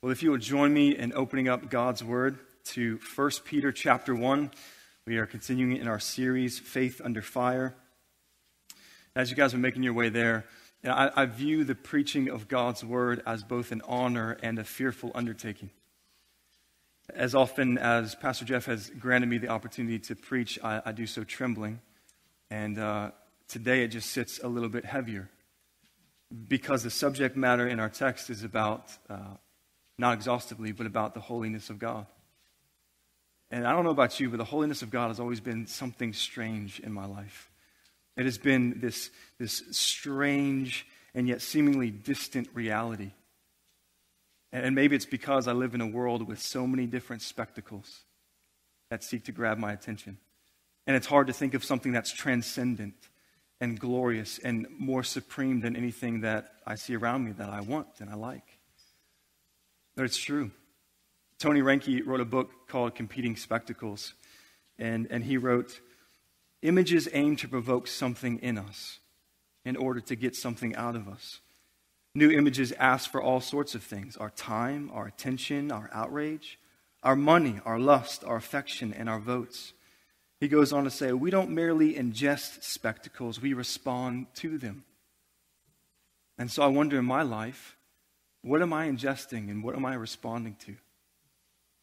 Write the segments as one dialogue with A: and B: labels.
A: Well, if you will join me in opening up God's Word to 1 Peter chapter 1, we are continuing in our series, Faith Under Fire. As you guys are making your way there, I, I view the preaching of God's Word as both an honor and a fearful undertaking. As often as Pastor Jeff has granted me the opportunity to preach, I, I do so trembling. And uh, today it just sits a little bit heavier because the subject matter in our text is about uh, not exhaustively, but about the holiness of God. And I don't know about you, but the holiness of God has always been something strange in my life. It has been this, this strange and yet seemingly distant reality. And maybe it's because I live in a world with so many different spectacles that seek to grab my attention. And it's hard to think of something that's transcendent and glorious and more supreme than anything that I see around me that I want and I like. But it's true. Tony Reinke wrote a book called Competing Spectacles, and, and he wrote, Images aim to provoke something in us in order to get something out of us. New images ask for all sorts of things our time, our attention, our outrage, our money, our lust, our affection, and our votes. He goes on to say, We don't merely ingest spectacles, we respond to them. And so I wonder in my life, what am I ingesting and what am I responding to?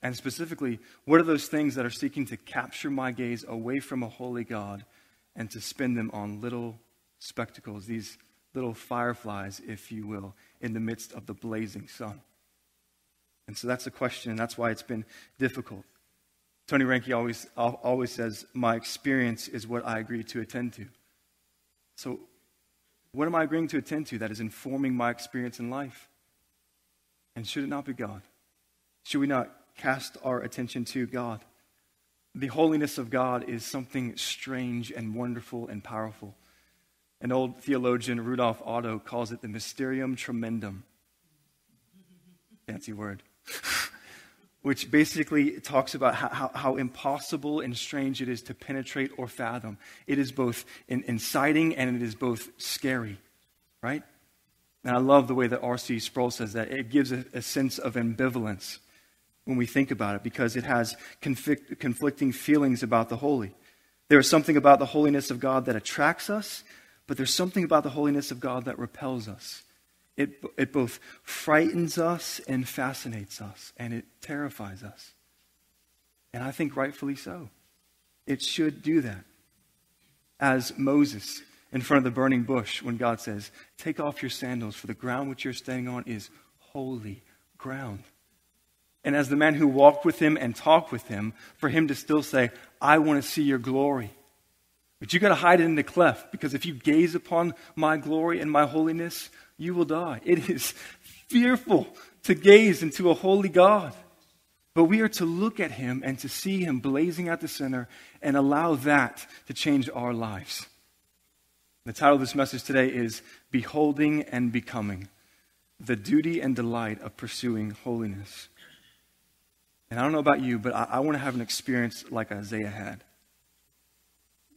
A: And specifically, what are those things that are seeking to capture my gaze away from a holy God and to spin them on little spectacles, these little fireflies, if you will, in the midst of the blazing sun? And so that's the question, and that's why it's been difficult. Tony Reinke always, always says, My experience is what I agree to attend to. So, what am I agreeing to attend to that is informing my experience in life? And should it not be God? Should we not cast our attention to God? The holiness of God is something strange and wonderful and powerful. An old theologian, Rudolf Otto, calls it the mysterium tremendum. Fancy word. Which basically talks about how, how, impossible and strange it is to penetrate or fathom. It is both inciting and it is both scary, right? And I love the way that R.C. Sproul says that. It gives a, a sense of ambivalence when we think about it because it has conflict, conflicting feelings about the holy. There is something about the holiness of God that attracts us, but there's something about the holiness of God that repels us. It, it both frightens us and fascinates us, and it terrifies us. And I think rightfully so. It should do that. As Moses in front of the burning bush when God says, Take off your sandals, for the ground which you're standing on is holy ground. And as the man who walked with him and talked with him, for him to still say, I want to see your glory. But you got to hide it in the cleft because if you gaze upon my glory and my holiness, you will die. It is fearful to gaze into a holy God. But we are to look at him and to see him blazing at the center and allow that to change our lives. The title of this message today is Beholding and Becoming The Duty and Delight of Pursuing Holiness. And I don't know about you, but I, I want to have an experience like Isaiah had,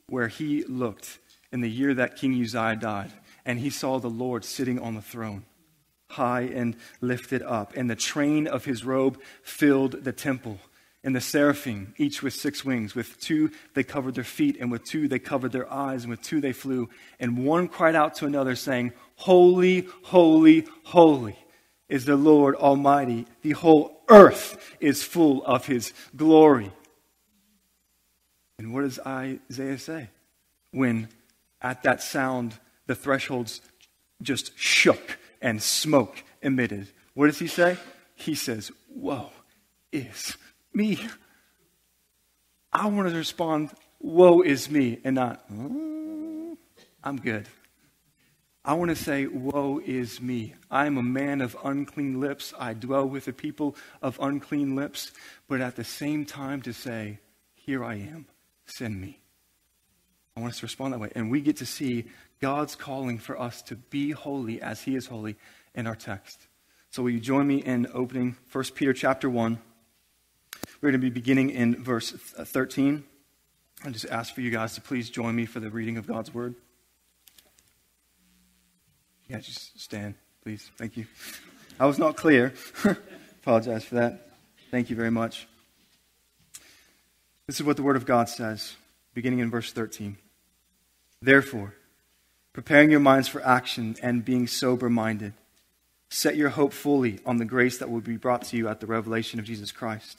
A: where he looked in the year that King Uzziah died, and he saw the Lord sitting on the throne, high and lifted up, and the train of his robe filled the temple and the seraphim, each with six wings. With two they covered their feet, and with two they covered their eyes, and with two they flew. And one cried out to another, saying, Holy, holy, holy is the Lord Almighty. The whole earth is full of his glory. And what does Isaiah say? When at that sound the thresholds just shook and smoke emitted. What does he say? He says, Woe is me. I want to respond, woe is me, and not, mm, I'm good. I want to say, woe is me. I am a man of unclean lips. I dwell with the people of unclean lips. But at the same time, to say, here I am, send me. I want us to respond that way. And we get to see God's calling for us to be holy as he is holy in our text. So will you join me in opening 1 Peter chapter 1? We're going to be beginning in verse uh, 13. I just ask for you guys to please join me for the reading of God's word. Yeah, just stand, please. Thank you. I was not clear. Apologize for that. Thank you very much. This is what the Word of God says, beginning in verse 13. Therefore, preparing your minds for action and being sober minded, set your hope fully on the grace that will be brought to you at the revelation of Jesus Christ.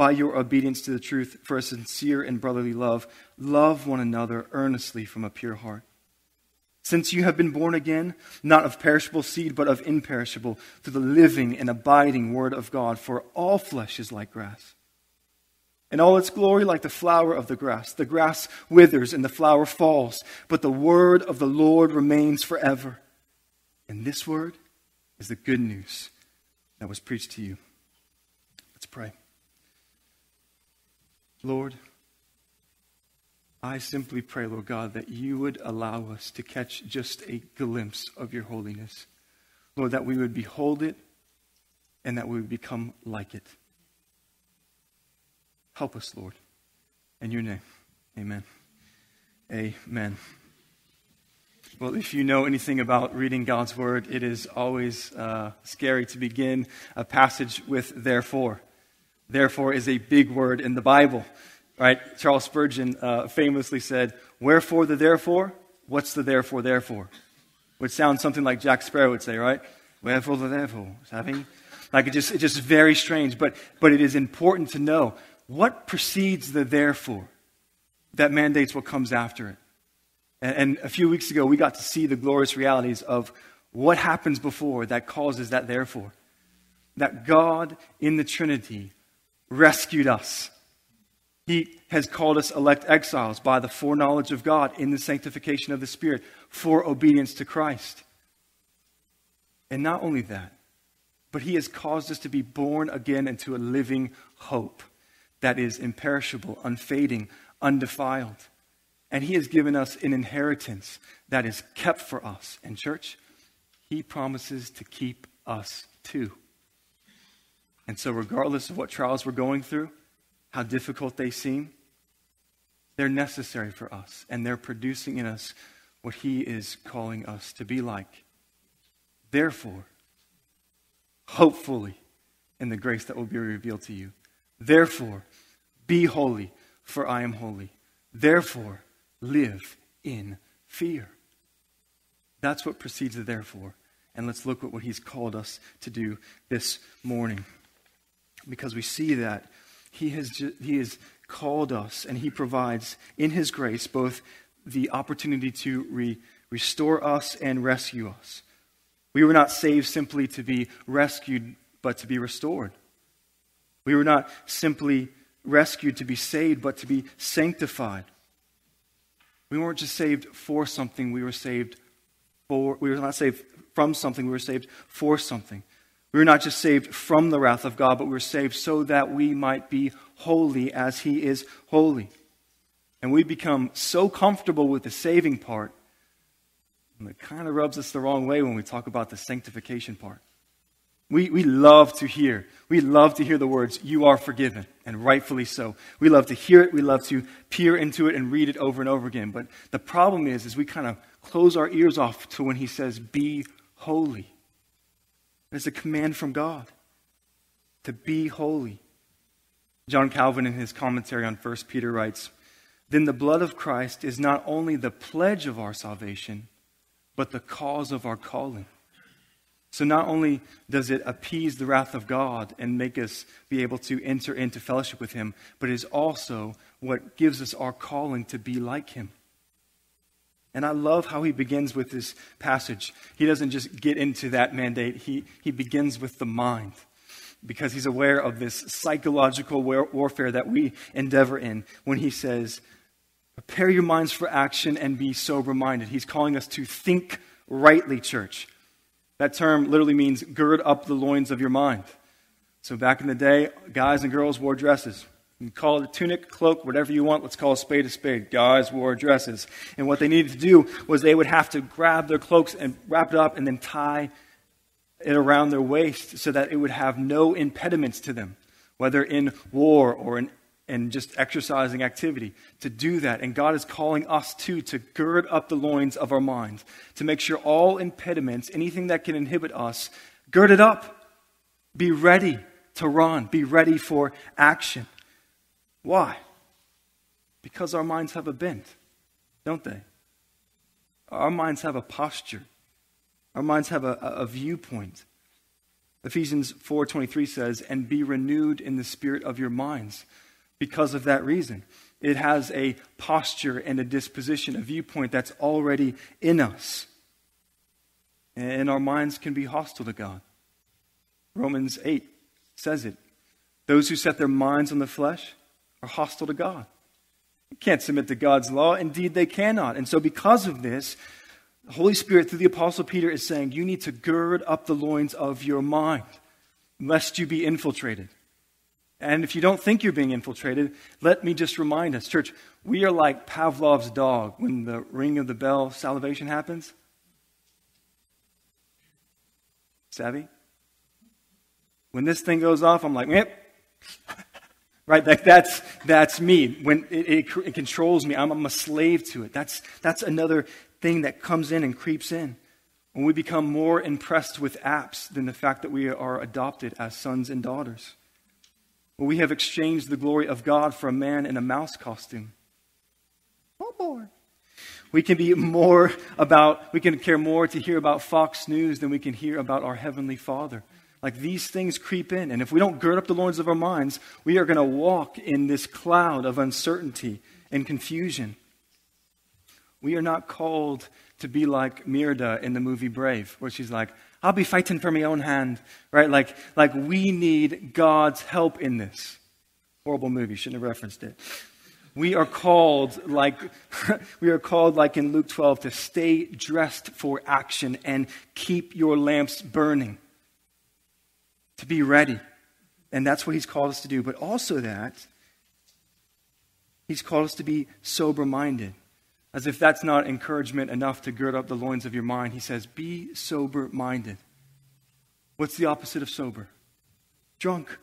A: by your obedience to the truth for a sincere and brotherly love. Love one another earnestly from a pure heart. Since you have been born again, not of perishable seed, but of imperishable, through the living and abiding Word of God, for all flesh is like grass in all its glory like the flower of the grass. The grass withers and the flower falls, but the word of the Lord remains forever. And this word is the good news that was preached to you. Let's pray. Lord, I simply pray, Lord God, that you would allow us to catch just a glimpse of your holiness. Lord, that we would behold it and that we would become like it. Help us, Lord. In your name, amen. Amen. Well, if you know anything about reading God's Word, it is always uh, scary to begin a passage with therefore. Therefore is a big word in the Bible, right? Charles Spurgeon uh, famously said, Wherefore the therefore? What's the therefore, therefore? Which sounds something like Jack Sparrow would say, right? Wherefore the therefore? Having, like it just, it's just very strange, but, but it is important to know what precedes the therefore that mandates what comes after it? And, and a few weeks ago, we got to see the glorious realities of what happens before that causes that therefore. That God in the Trinity rescued us. He has called us elect exiles by the foreknowledge of God in the sanctification of the Spirit for obedience to Christ. And not only that, but He has caused us to be born again into a living hope that is imperishable, unfading, undefiled. And He has given us an inheritance that is kept for us. And, church, He promises to keep us too. And so, regardless of what trials we're going through, how difficult they seem, they're necessary for us. And they're producing in us what He is calling us to be like. Therefore, hopefully, in the grace that will be revealed to you. Therefore, be holy, for I am holy. Therefore, live in fear. That's what precedes the therefore. And let's look at what he's called us to do this morning. Because we see that he has, he has called us and he provides in his grace both the opportunity to re, restore us and rescue us. We were not saved simply to be rescued, but to be restored. We were not simply rescued to be saved, but to be sanctified. We weren't just saved for something, we were saved for, we were not saved from something, we were saved for something. We were not just saved from the wrath of God, but we were saved so that we might be holy as He is holy. And we become so comfortable with the saving part, and it kind of rubs us the wrong way when we talk about the sanctification part. We, we love to hear. We love to hear the words, you are forgiven, and rightfully so. We love to hear it. We love to peer into it and read it over and over again. But the problem is, is we kind of close our ears off to when he says, be holy. It's a command from God to be holy. John Calvin, in his commentary on 1 Peter, writes, Then the blood of Christ is not only the pledge of our salvation, but the cause of our calling. So not only does it appease the wrath of God and make us be able to enter into fellowship with Him, but it is also what gives us our calling to be like Him. And I love how he begins with this passage. He doesn't just get into that mandate, he, he begins with the mind because he's aware of this psychological war- warfare that we endeavor in when he says, Prepare your minds for action and be sober minded. He's calling us to think rightly, church. That term literally means gird up the loins of your mind. So back in the day, guys and girls wore dresses. You call it a tunic, cloak, whatever you want. Let's call a spade a spade. Guys wore dresses. And what they needed to do was they would have to grab their cloaks and wrap it up and then tie it around their waist so that it would have no impediments to them, whether in war or in, just exercising activity, to do that. And God is calling us too to gird up the loins of our mind, to make sure all impediments, anything that can inhibit us, gird it up. Be ready to run, be ready for action. Why? Because our minds have a bent, don't they? Our minds have a posture. Our minds have a, a viewpoint. Ephesians 4:23 says, "And be renewed in the spirit of your minds." Because of that reason, it has a posture and a disposition, a viewpoint that's already in us. And our minds can be hostile to God. Romans 8 says it. Those who set their minds on the flesh are hostile to God. They can't submit to God's law. Indeed, they cannot. And so, because of this, the Holy Spirit, through the Apostle Peter, is saying, You need to gird up the loins of your mind, lest you be infiltrated. And if you don't think you're being infiltrated, let me just remind us, church, we are like Pavlov's dog when the ring of the bell salivation happens. Savvy? When this thing goes off, I'm like, yep. Right? Like that's, that's me. When it, it, it controls me, I'm, I'm a slave to it. That's, that's another thing that comes in and creeps in. When we become more impressed with apps than the fact that we are adopted as sons and daughters. When we have exchanged the glory of God for a man in a mouse costume. Oh boy. We can be more about, we can care more to hear about Fox News than we can hear about our Heavenly Father. Like these things creep in. And if we don't gird up the loins of our minds, we are going to walk in this cloud of uncertainty and confusion. We are not called to be like Merida in the movie Brave, where she's like, I'll be fighting for my own hand, right? Like, like we need God's help in this. Horrible movie, shouldn't have referenced it. We are called like we are called like in Luke 12 to stay dressed for action and keep your lamps burning. To be ready. And that's what he's called us to do, but also that he's called us to be sober minded. As if that's not encouragement enough to gird up the loins of your mind, he says, Be sober minded. What's the opposite of sober? Drunk.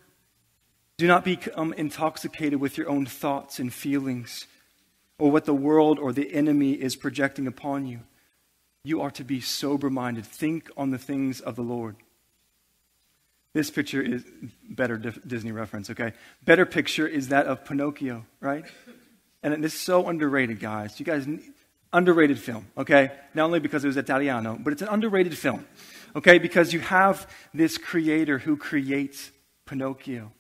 A: Do not become intoxicated with your own thoughts and feelings or what the world or the enemy is projecting upon you. You are to be sober minded. Think on the things of the Lord. This picture is better Disney reference, okay? Better picture is that of Pinocchio, right? And is so underrated, guys. You guys, underrated film, okay? Not only because it was Italiano, but it's an underrated film, okay? Because you have this creator who creates Pinocchio,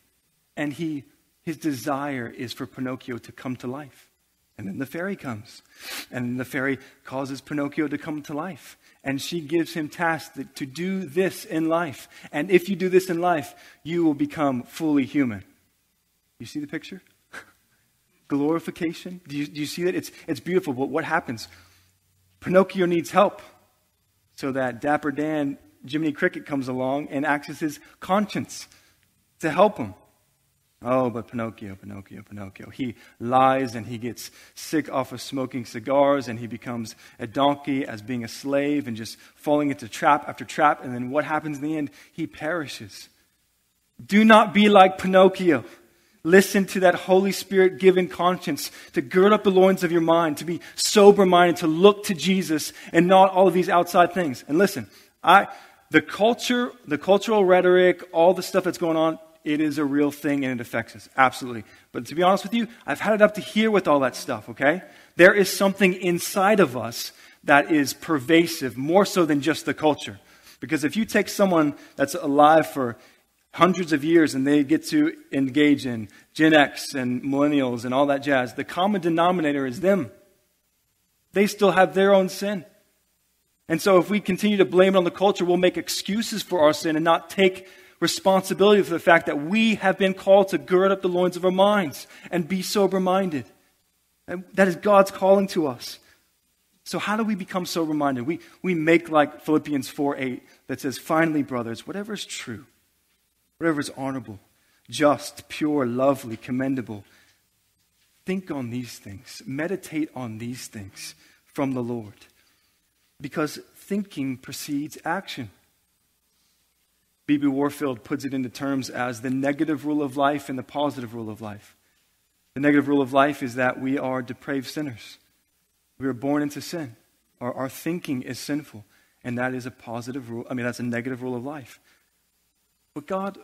A: and he, his desire is for Pinocchio to come to life. And then the fairy comes, and the fairy causes Pinocchio to come to life. And she gives him tasks to do this in life. And if you do this in life, you will become fully human. You see the picture? glorification. Do you, do you see that? It's, it's beautiful, but what happens? Pinocchio needs help. So that Dapper Dan, Jiminy Cricket, comes along and acts as his conscience to help him. Oh, but Pinocchio, Pinocchio, Pinocchio. He lies and he gets sick off of smoking cigars and he becomes a donkey as being a slave and just falling into trap after trap. And then what happens in the end? He perishes. Do not be like Pinocchio. Listen to that Holy Spirit given conscience to gird up the loins of your mind, to be sober minded, to look to Jesus and not all of these outside things. And listen, I, the culture, the cultural rhetoric, all the stuff that's going on, it is a real thing and it affects us. Absolutely. But to be honest with you, I've had it up to here with all that stuff, okay? There is something inside of us that is pervasive, more so than just the culture. Because if you take someone that's alive for hundreds of years and they get to engage in Gen X and millennials and all that jazz, the common denominator is them. They still have their own sin. And so if we continue to blame it on the culture, we'll make excuses for our sin and not take responsibility for the fact that we have been called to gird up the loins of our minds and be sober minded. And that is God's calling to us. So, how do we become sober minded? We, we make like Philippians 4 8 that says, Finally, brothers, whatever is true, whatever is honorable, just, pure, lovely, commendable, think on these things, meditate on these things from the Lord. Because thinking precedes action. B.B. Warfield puts it into terms as the negative rule of life and the positive rule of life. The negative rule of life is that we are depraved sinners. We are born into sin. Our, our thinking is sinful. And that is a positive rule. I mean, that's a negative rule of life. But God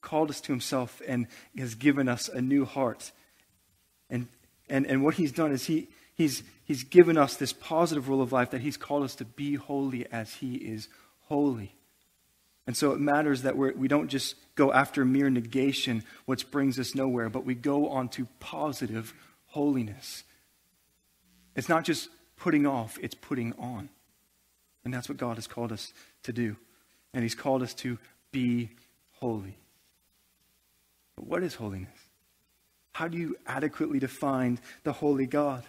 A: called us to himself and has given us a new heart. And, and, and what he's done is he, he's, he's given us this positive rule of life that he's called us to be holy as he is holy. And so it matters that we're, we do not just go after mere negation, which brings us nowhere, but we go on to positive holiness. It's not just putting off, it's putting on. And that's what God has called us to do. And He's called us to be holy. But what is holiness? How do you adequately define the holy God?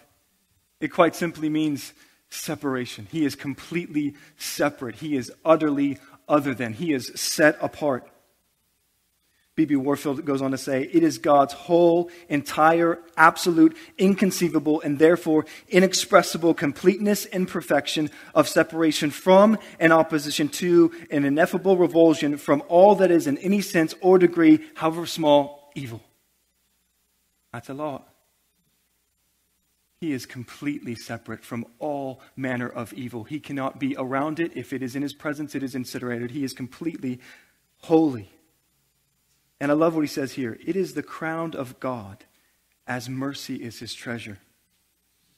A: It quite simply means separation. He is completely separate, He is utterly other than. He is set apart. B.B. Warfield goes on to say, It is God's whole, entire, absolute, inconceivable, and therefore inexpressible completeness and perfection of separation from and opposition to an ineffable revulsion from all that is in any sense or degree, however small, evil. That's a lot. He is completely separate from all manner of evil. He cannot be around it. If it is in his presence, it is incinerated. He is completely holy. And I love what he says here it is the crown of God, as mercy is his treasure,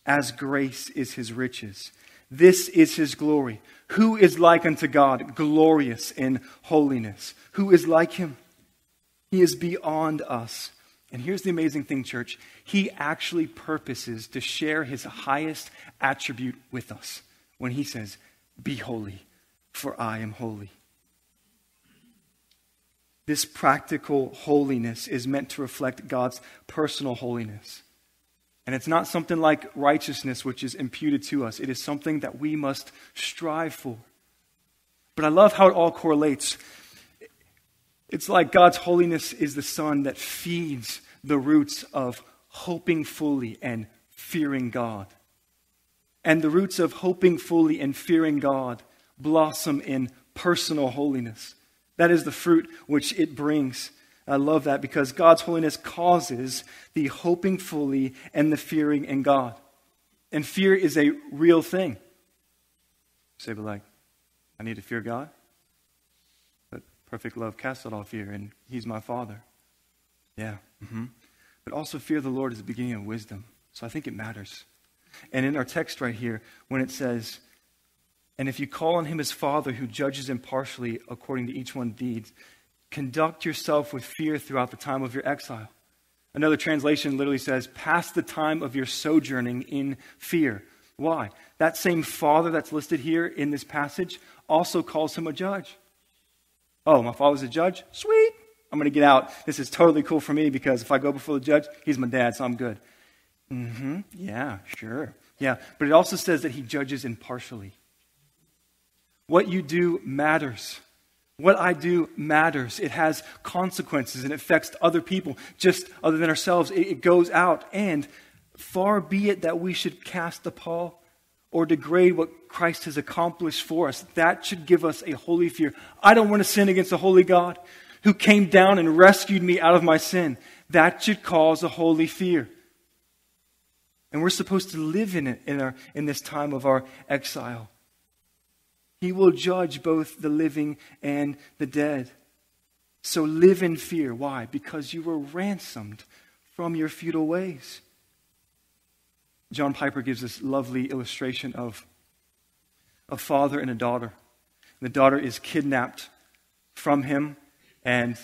A: as grace is his riches. This is his glory. Who is like unto God, glorious in holiness? Who is like him? He is beyond us. And here's the amazing thing, church. He actually purposes to share his highest attribute with us when he says, Be holy, for I am holy. This practical holiness is meant to reflect God's personal holiness. And it's not something like righteousness, which is imputed to us. It is something that we must strive for. But I love how it all correlates. It's like God's holiness is the sun that feeds the roots of hoping fully and fearing God. And the roots of hoping fully and fearing God blossom in personal holiness. That is the fruit which it brings. I love that because God's holiness causes the hoping fully and the fearing in God. And fear is a real thing. You Say, but like, I need to fear God? But perfect love casts out all fear, and He's my Father. Yeah. Mm-hmm. But also, fear the Lord is the beginning of wisdom. So I think it matters. And in our text right here, when it says, And if you call on him as Father who judges impartially according to each one's deeds, conduct yourself with fear throughout the time of your exile. Another translation literally says, Pass the time of your sojourning in fear. Why? That same Father that's listed here in this passage also calls him a judge. Oh, my father's a judge? Sweet. I'm going to get out. This is totally cool for me because if I go before the judge, he's my dad, so I'm good. Mm-hmm. Yeah, sure. Yeah. But it also says that he judges impartially. What you do matters. What I do matters. It has consequences and it affects other people just other than ourselves. It, it goes out. And far be it that we should cast the pall or degrade what Christ has accomplished for us. That should give us a holy fear. I don't want to sin against the holy God who came down and rescued me out of my sin. That should cause a holy fear. And we're supposed to live in it in, our, in this time of our exile. He will judge both the living and the dead. So live in fear. Why? Because you were ransomed from your futile ways. John Piper gives this lovely illustration of a father and a daughter. The daughter is kidnapped from him, and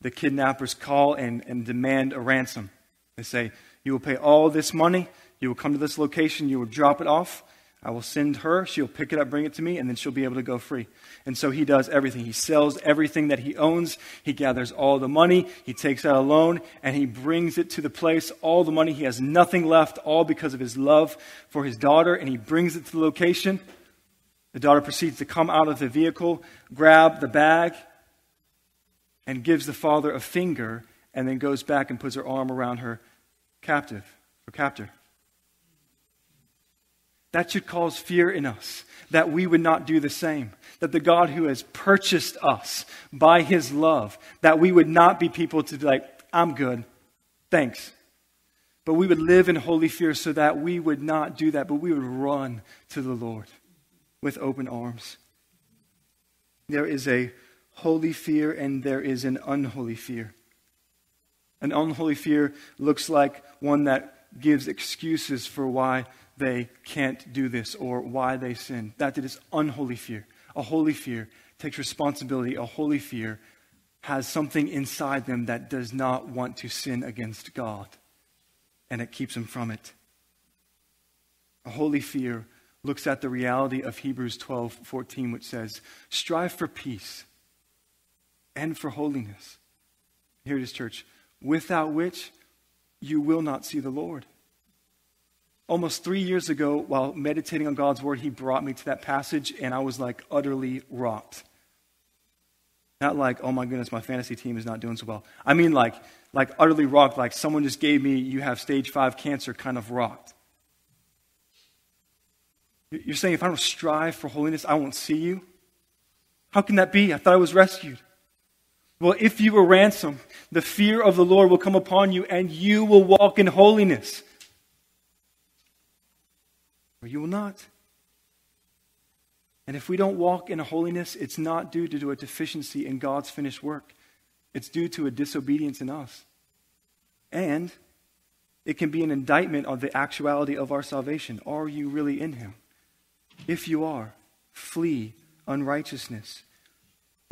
A: the kidnappers call and, and demand a ransom. They say, You will pay all this money, you will come to this location, you will drop it off. I will send her, she'll pick it up, bring it to me, and then she'll be able to go free. And so he does everything. He sells everything that he owns. He gathers all the money. He takes out a loan, and he brings it to the place, all the money. He has nothing left, all because of his love for his daughter, and he brings it to the location. The daughter proceeds to come out of the vehicle, grab the bag, and gives the father a finger, and then goes back and puts her arm around her captive, her captor. That should cause fear in us that we would not do the same. That the God who has purchased us by his love, that we would not be people to be like, I'm good, thanks. But we would live in holy fear so that we would not do that, but we would run to the Lord with open arms. There is a holy fear and there is an unholy fear. An unholy fear looks like one that gives excuses for why they can't do this or why they sin. That is unholy fear. A holy fear takes responsibility. A holy fear has something inside them that does not want to sin against God, and it keeps them from it. A holy fear looks at the reality of Hebrews 12 14, which says, Strive for peace and for holiness. Here it is, church, without which you will not see the Lord almost three years ago, while meditating on God's word, he brought me to that passage, and I was like utterly rocked. Not like, oh my goodness, my fantasy team is not doing so well. I mean, like, like utterly rocked, like someone just gave me, you have stage five cancer, kind of rocked. You're saying if I don't strive for holiness, I won't see you? How can that be? I thought I was rescued. Well, if you were ransomed, the fear of the Lord will come upon you, and you will walk in holiness or you will not. And if we don't walk in holiness, it's not due to a deficiency in God's finished work. It's due to a disobedience in us. And it can be an indictment of the actuality of our salvation. Are you really in Him? If you are, flee unrighteousness.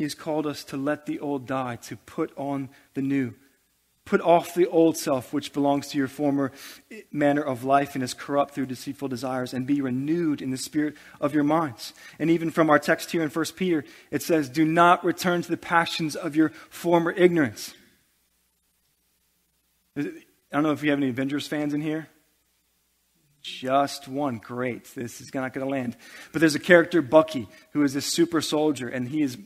A: He has called us to let the old die, to put on the new. Put off the old self, which belongs to your former manner of life and is corrupt through deceitful desires, and be renewed in the spirit of your minds. And even from our text here in 1 Peter, it says, Do not return to the passions of your former ignorance. I don't know if you have any Avengers fans in here. Just one. Great. This is not going to land. But there's a character, Bucky, who is a super soldier, and he is,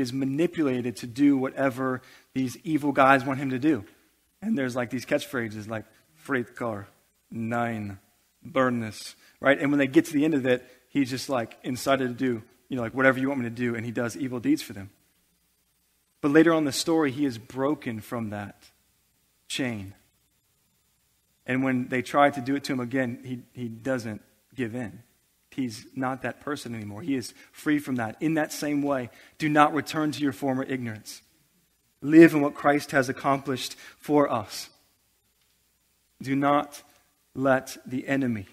A: is manipulated to do whatever these evil guys want him to do. And there's like these catchphrases like freight car, nine, burn this, right? And when they get to the end of it, he's just like incited to do, you know, like whatever you want me to do, and he does evil deeds for them. But later on in the story, he is broken from that chain. And when they try to do it to him again, he, he doesn't give in. He's not that person anymore. He is free from that. In that same way, do not return to your former ignorance live in what Christ has accomplished for us. Do not let the enemy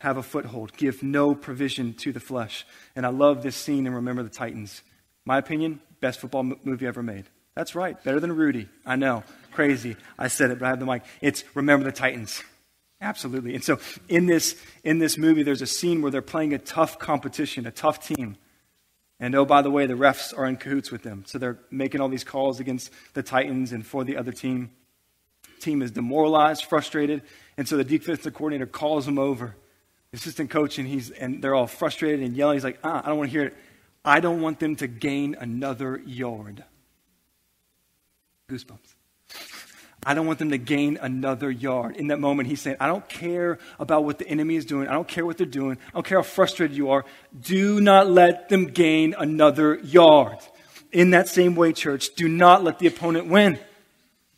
A: have a foothold. Give no provision to the flesh. And I love this scene in Remember the Titans. My opinion, best football movie ever made. That's right, better than Rudy. I know, crazy. I said it, but I have the mic. It's Remember the Titans. Absolutely. And so in this, in this movie, there's a scene where they're playing a tough competition, a tough team. And oh, by the way, the refs are in cahoots with them. So they're making all these calls against the Titans and for the other team. Team is demoralized, frustrated, and so the defensive coordinator calls them over. The assistant coach, and he's and they're all frustrated and yelling. He's like, ah, I don't want to hear it. I don't want them to gain another yard. Goosebumps. I don't want them to gain another yard. In that moment, he's saying, I don't care about what the enemy is doing. I don't care what they're doing. I don't care how frustrated you are. Do not let them gain another yard. In that same way, church, do not let the opponent win.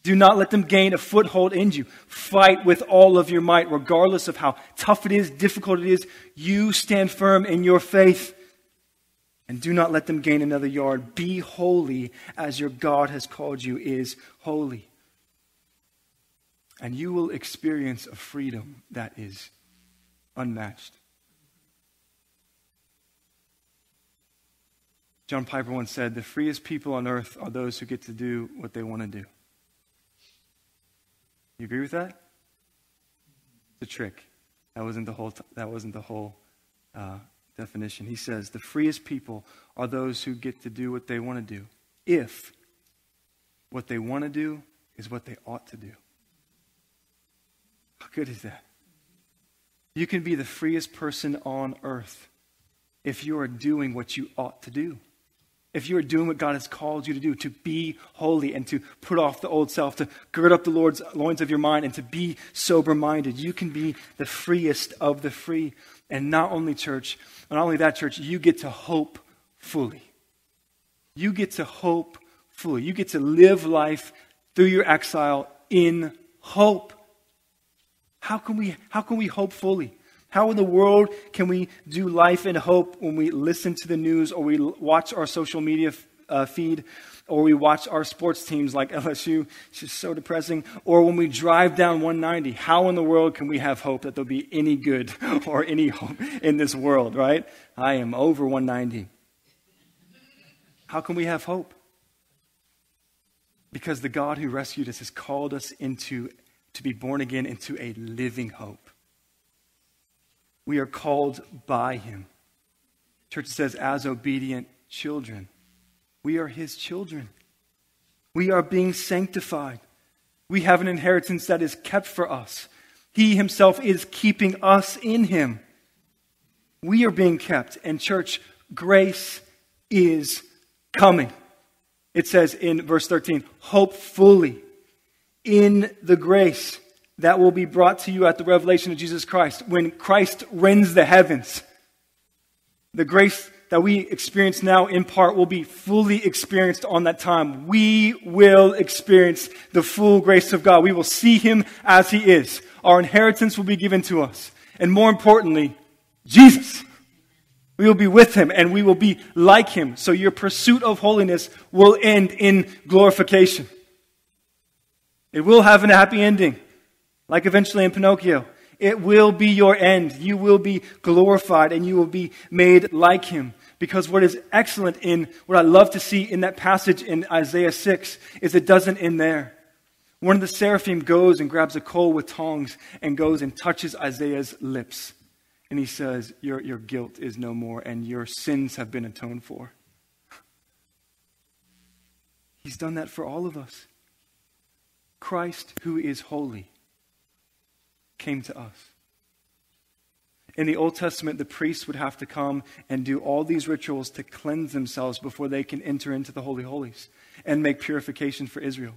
A: Do not let them gain a foothold in you. Fight with all of your might, regardless of how tough it is, difficult it is. You stand firm in your faith. And do not let them gain another yard. Be holy as your God has called you is holy and you will experience a freedom that is unmatched. John Piper once said, The freest people on earth are those who get to do what they want to do. You agree with that? It's a trick. That wasn't the whole, that wasn't the whole uh, definition. He says, The freest people are those who get to do what they want to do, if what they want to do is what they ought to do. How good is that? You can be the freest person on earth if you are doing what you ought to do. If you are doing what God has called you to do, to be holy and to put off the old self, to gird up the Lord's loins of your mind and to be sober minded, you can be the freest of the free. And not only, church, not only that, church, you get to hope fully. You get to hope fully. You get to live life through your exile in hope. How can we, how can we hope fully? How in the world can we do life in hope when we listen to the news or we watch our social media uh, feed or we watch our sports teams like LSU? It's just so depressing. Or when we drive down 190, how in the world can we have hope that there'll be any good or any hope in this world, right? I am over 190. How can we have hope? Because the God who rescued us has called us into to be born again into a living hope. We are called by him. Church says, as obedient children. We are his children. We are being sanctified. We have an inheritance that is kept for us. He himself is keeping us in him. We are being kept. And, church, grace is coming. It says in verse 13, hope fully in the grace that will be brought to you at the revelation of Jesus Christ. When Christ rends the heavens, the grace that we experience now in part will be fully experienced on that time. We will experience the full grace of God. We will see Him as He is. Our inheritance will be given to us. And more importantly, Jesus. We will be with Him and we will be like Him. So your pursuit of holiness will end in glorification. It will have a happy ending, like eventually in Pinocchio. It will be your end. You will be glorified and you will be made like him. Because what is excellent in, what I love to see in that passage in Isaiah 6 is it doesn't end there. One of the seraphim goes and grabs a coal with tongs and goes and touches Isaiah's lips. And he says, Your, your guilt is no more and your sins have been atoned for. He's done that for all of us. Christ, who is holy, came to us. In the Old Testament, the priests would have to come and do all these rituals to cleanse themselves before they can enter into the Holy Holies and make purification for Israel.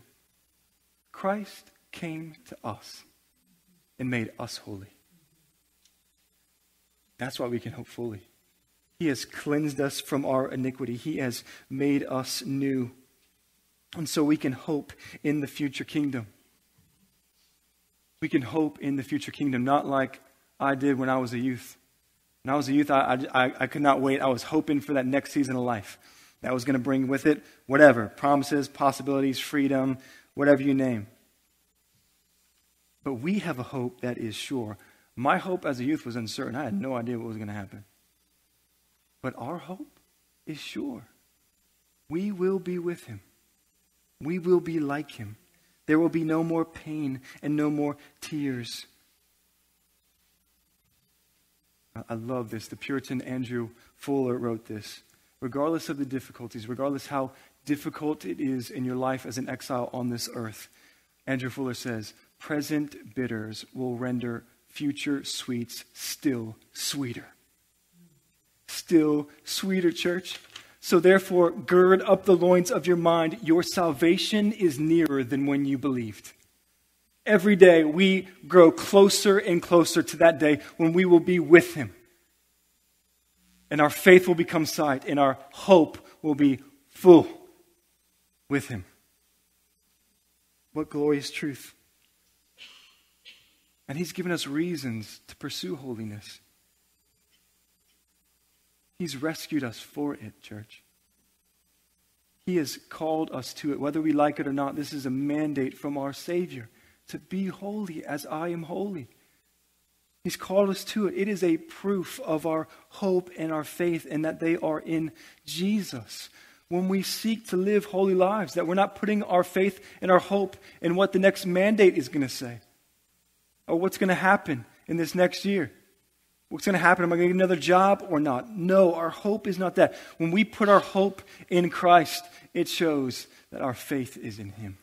A: Christ came to us and made us holy. That's why we can hope fully. He has cleansed us from our iniquity, He has made us new. And so we can hope in the future kingdom. We can hope in the future kingdom, not like I did when I was a youth. When I was a youth, I, I, I could not wait. I was hoping for that next season of life that was going to bring with it whatever promises, possibilities, freedom, whatever you name. But we have a hope that is sure. My hope as a youth was uncertain. I had no idea what was going to happen. But our hope is sure. We will be with him. We will be like him. There will be no more pain and no more tears. I love this. The Puritan Andrew Fuller wrote this. Regardless of the difficulties, regardless how difficult it is in your life as an exile on this earth, Andrew Fuller says, present bitters will render future sweets still sweeter. Still sweeter, church. So therefore, gird up the loins of your mind. Your salvation is nearer than when you believed. Every day we grow closer and closer to that day when we will be with Him. And our faith will become sight, and our hope will be full with Him. What glorious truth. And He's given us reasons to pursue holiness. He's rescued us for it, church. He has called us to it. Whether we like it or not, this is a mandate from our Savior to be holy as I am holy. He's called us to it. It is a proof of our hope and our faith, and that they are in Jesus. When we seek to live holy lives, that we're not putting our faith and our hope in what the next mandate is going to say, or what's going to happen in this next year. What's going to happen? Am I going to get another job or not? No, our hope is not that. When we put our hope in Christ, it shows that our faith is in Him.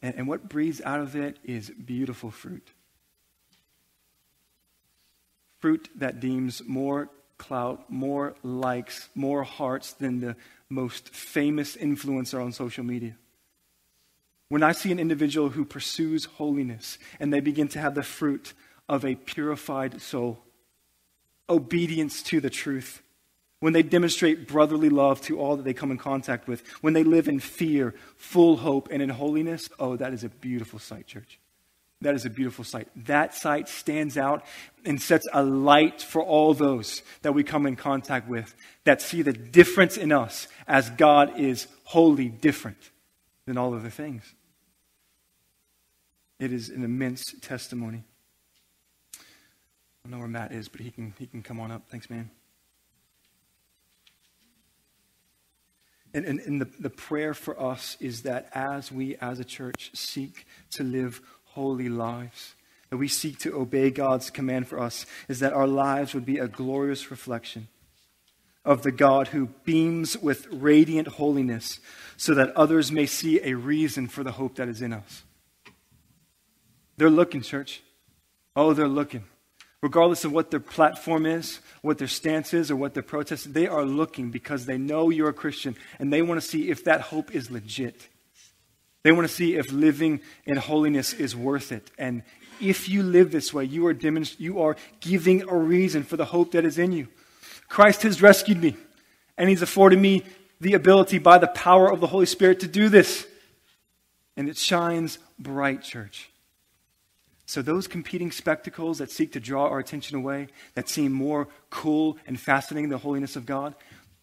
A: And, and what breathes out of it is beautiful fruit. Fruit that deems more clout, more likes, more hearts than the most famous influencer on social media. When I see an individual who pursues holiness and they begin to have the fruit of a purified soul, obedience to the truth, when they demonstrate brotherly love to all that they come in contact with, when they live in fear, full hope, and in holiness, oh, that is a beautiful sight, church. That is a beautiful sight. That sight stands out and sets a light for all those that we come in contact with that see the difference in us as God is wholly different than all other things. It is an immense testimony. I don't know where Matt is, but he can, he can come on up. Thanks, man. And, and, and the, the prayer for us is that as we as a church seek to live holy lives, that we seek to obey God's command for us, is that our lives would be a glorious reflection of the God who beams with radiant holiness so that others may see a reason for the hope that is in us. They're looking, church. Oh, they're looking regardless of what their platform is, what their stance is, or what their protest they are looking because they know you're a Christian and they want to see if that hope is legit. They want to see if living in holiness is worth it. And if you live this way, you are, demonst- you are giving a reason for the hope that is in you. Christ has rescued me, and He's afforded me the ability by the power of the Holy Spirit to do this. And it shines bright, church. So, those competing spectacles that seek to draw our attention away, that seem more cool and fascinating than the holiness of God,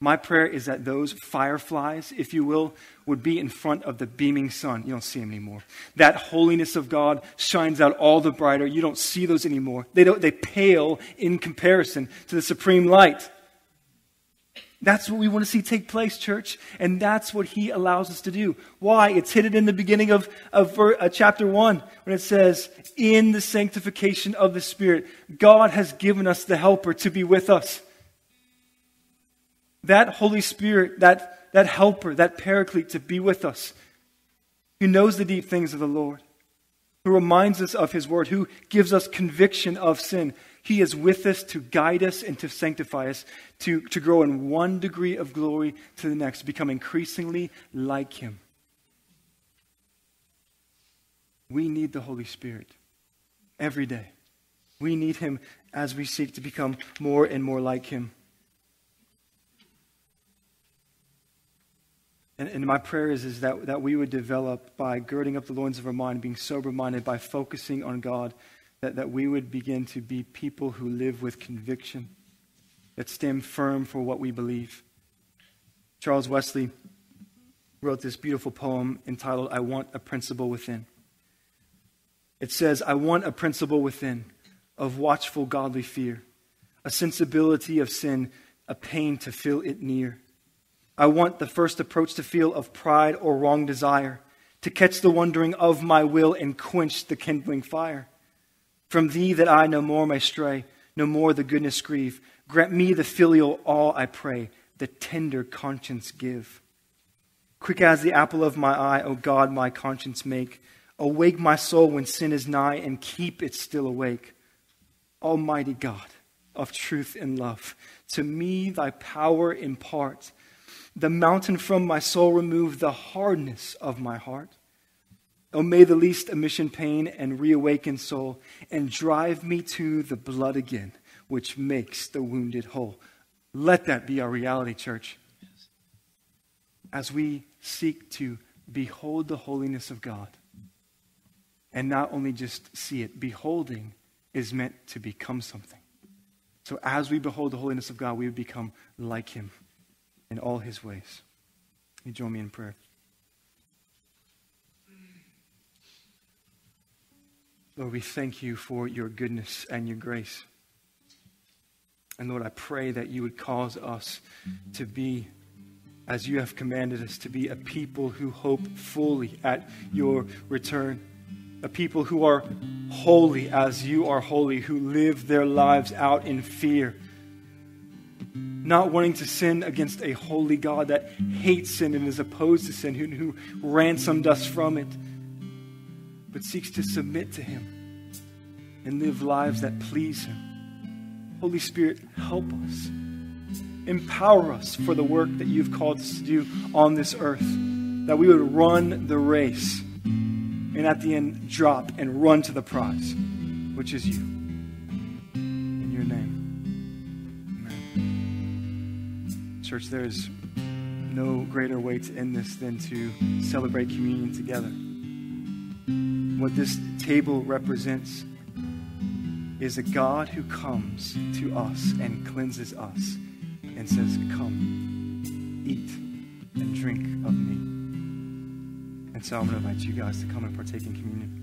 A: my prayer is that those fireflies, if you will, would be in front of the beaming sun. You don't see them anymore. That holiness of God shines out all the brighter. You don't see those anymore. They, don't, they pale in comparison to the supreme light. That's what we want to see take place, church. And that's what he allows us to do. Why? It's hidden in the beginning of, of uh, chapter 1 when it says, In the sanctification of the Spirit, God has given us the helper to be with us. That Holy Spirit, that, that helper, that paraclete to be with us, who knows the deep things of the Lord, who reminds us of his word, who gives us conviction of sin, he is with us to guide us and to sanctify us, to, to grow in one degree of glory to the next, become increasingly like Him. We need the Holy Spirit every day. We need Him as we seek to become more and more like Him. And, and, my prayer is, is that, that we would develop by girding up the loins of our mind, being sober minded, by focusing on God, that, that we would begin to be people who live with conviction, that stand firm for what we believe. Charles Wesley wrote this beautiful poem entitled, I Want a Principle Within. It says, I want a principle within of watchful godly fear, a sensibility of sin, a pain to feel it near. I want the first approach to feel of pride or wrong desire, to catch the wandering of my will and quench the kindling fire. From thee that I no more may stray, no more the goodness grieve. Grant me the filial all, I pray, the tender conscience give. Quick as the apple of my eye, O God, my conscience make. Awake my soul when sin is nigh, and keep it still awake. Almighty God of truth and love, to me thy power impart. The mountain from my soul remove, the hardness of my heart. Oh, may the least emission pain and reawaken soul and drive me to the blood again, which makes the wounded whole. Let that be our reality, church. As we seek to behold the holiness of God and not only just see it, beholding is meant to become something. So as we behold the holiness of God, we would become like him in all his ways. You join me in prayer. Lord, we thank you for your goodness and your grace. And Lord, I pray that you would cause us to be, as you have commanded us, to be a people who hope fully at your return. A people who are holy as you are holy, who live their lives out in fear. Not wanting to sin against a holy God that hates sin and is opposed to sin, who, who ransomed us from it, but seeks to submit to Him and live lives that please Him. Holy Spirit, help us. Empower us for the work that you've called us to do on this earth. That we would run the race and at the end drop and run to the prize, which is you. Church, there is no greater way to end this than to celebrate communion together. What this table represents is a God who comes to us and cleanses us and says, Come, eat and drink of me. And so I'm going to invite you guys to come and partake in communion.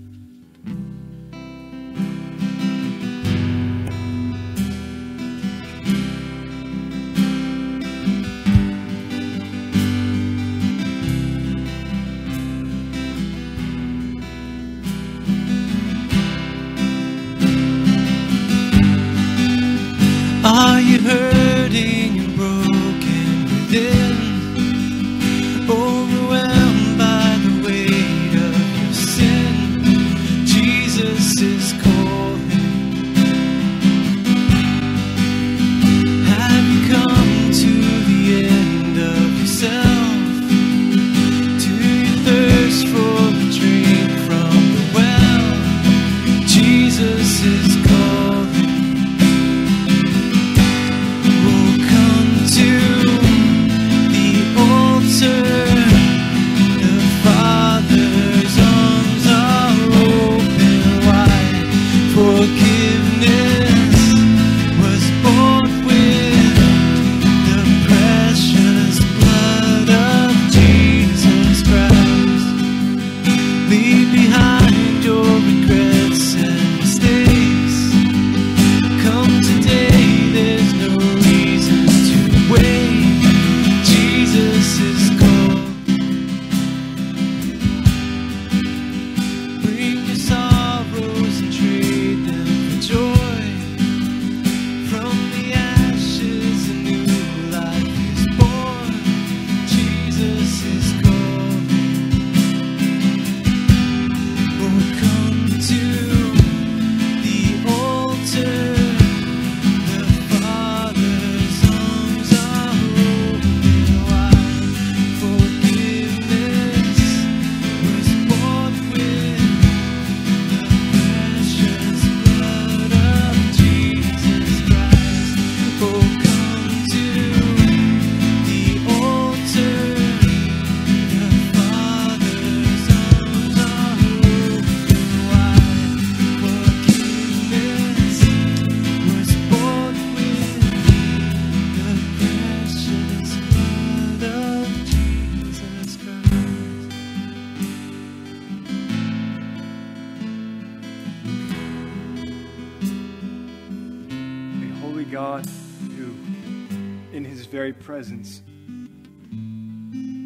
A: Presence,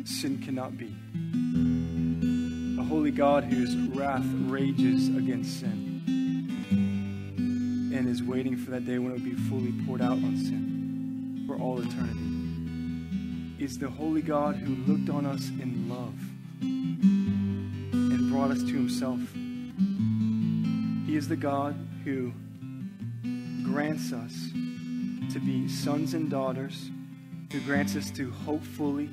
A: sin cannot be. A holy God whose wrath rages against sin and is waiting for that day when it will be fully poured out on sin for all eternity. Is the holy God who looked on us in love and brought us to himself. He is the God who grants us to be sons and daughters, who grants us to hope fully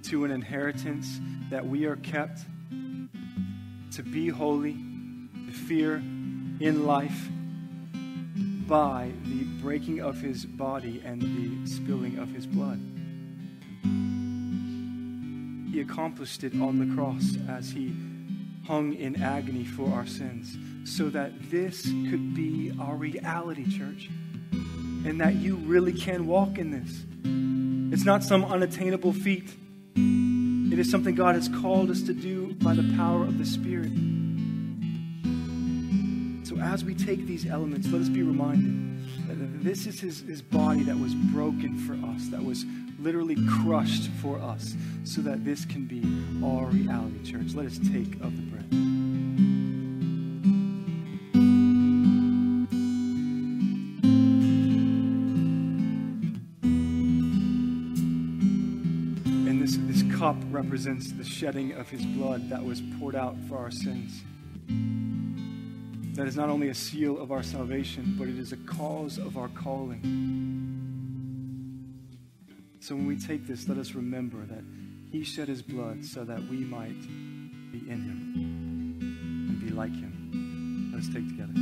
A: to an inheritance that we are kept, to be holy, to fear in life by the breaking of his body and the spilling of his blood. He accomplished it on the cross as he hung in agony for our sins, so that this could be our reality, church, and that you really can walk in this. It's not some unattainable feat, it is something God has called us to do by the power of the Spirit. So, as we take these elements, let us be reminded that this is his, his body that was broken for us, that was literally crushed for us, so that this can be our reality, church. Let us take of the bread. Represents the shedding of his blood that was poured out for our sins. That is not only a seal of our salvation, but it is a cause of our calling. So when we take this, let us remember that he shed his blood so that we might be in him and be like him. Let us take together.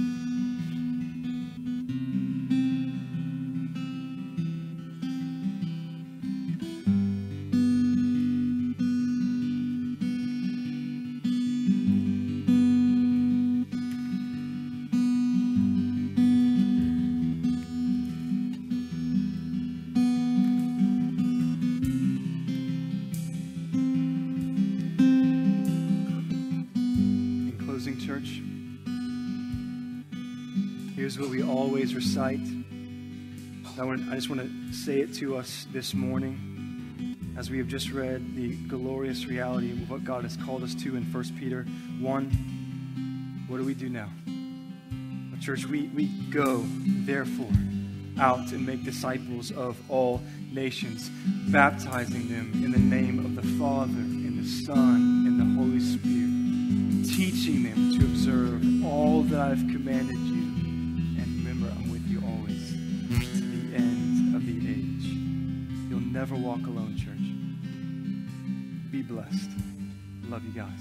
A: I, want, I just want to say it to us this morning as we have just read the glorious reality of what God has called us to in 1 Peter 1. What do we do now? Well, church, we, we go, therefore, out and make disciples of all nations, baptizing them in the name of the Father, and the Son, and the Holy Spirit, teaching them to observe all that I've commanded you. Blessed. Love you guys.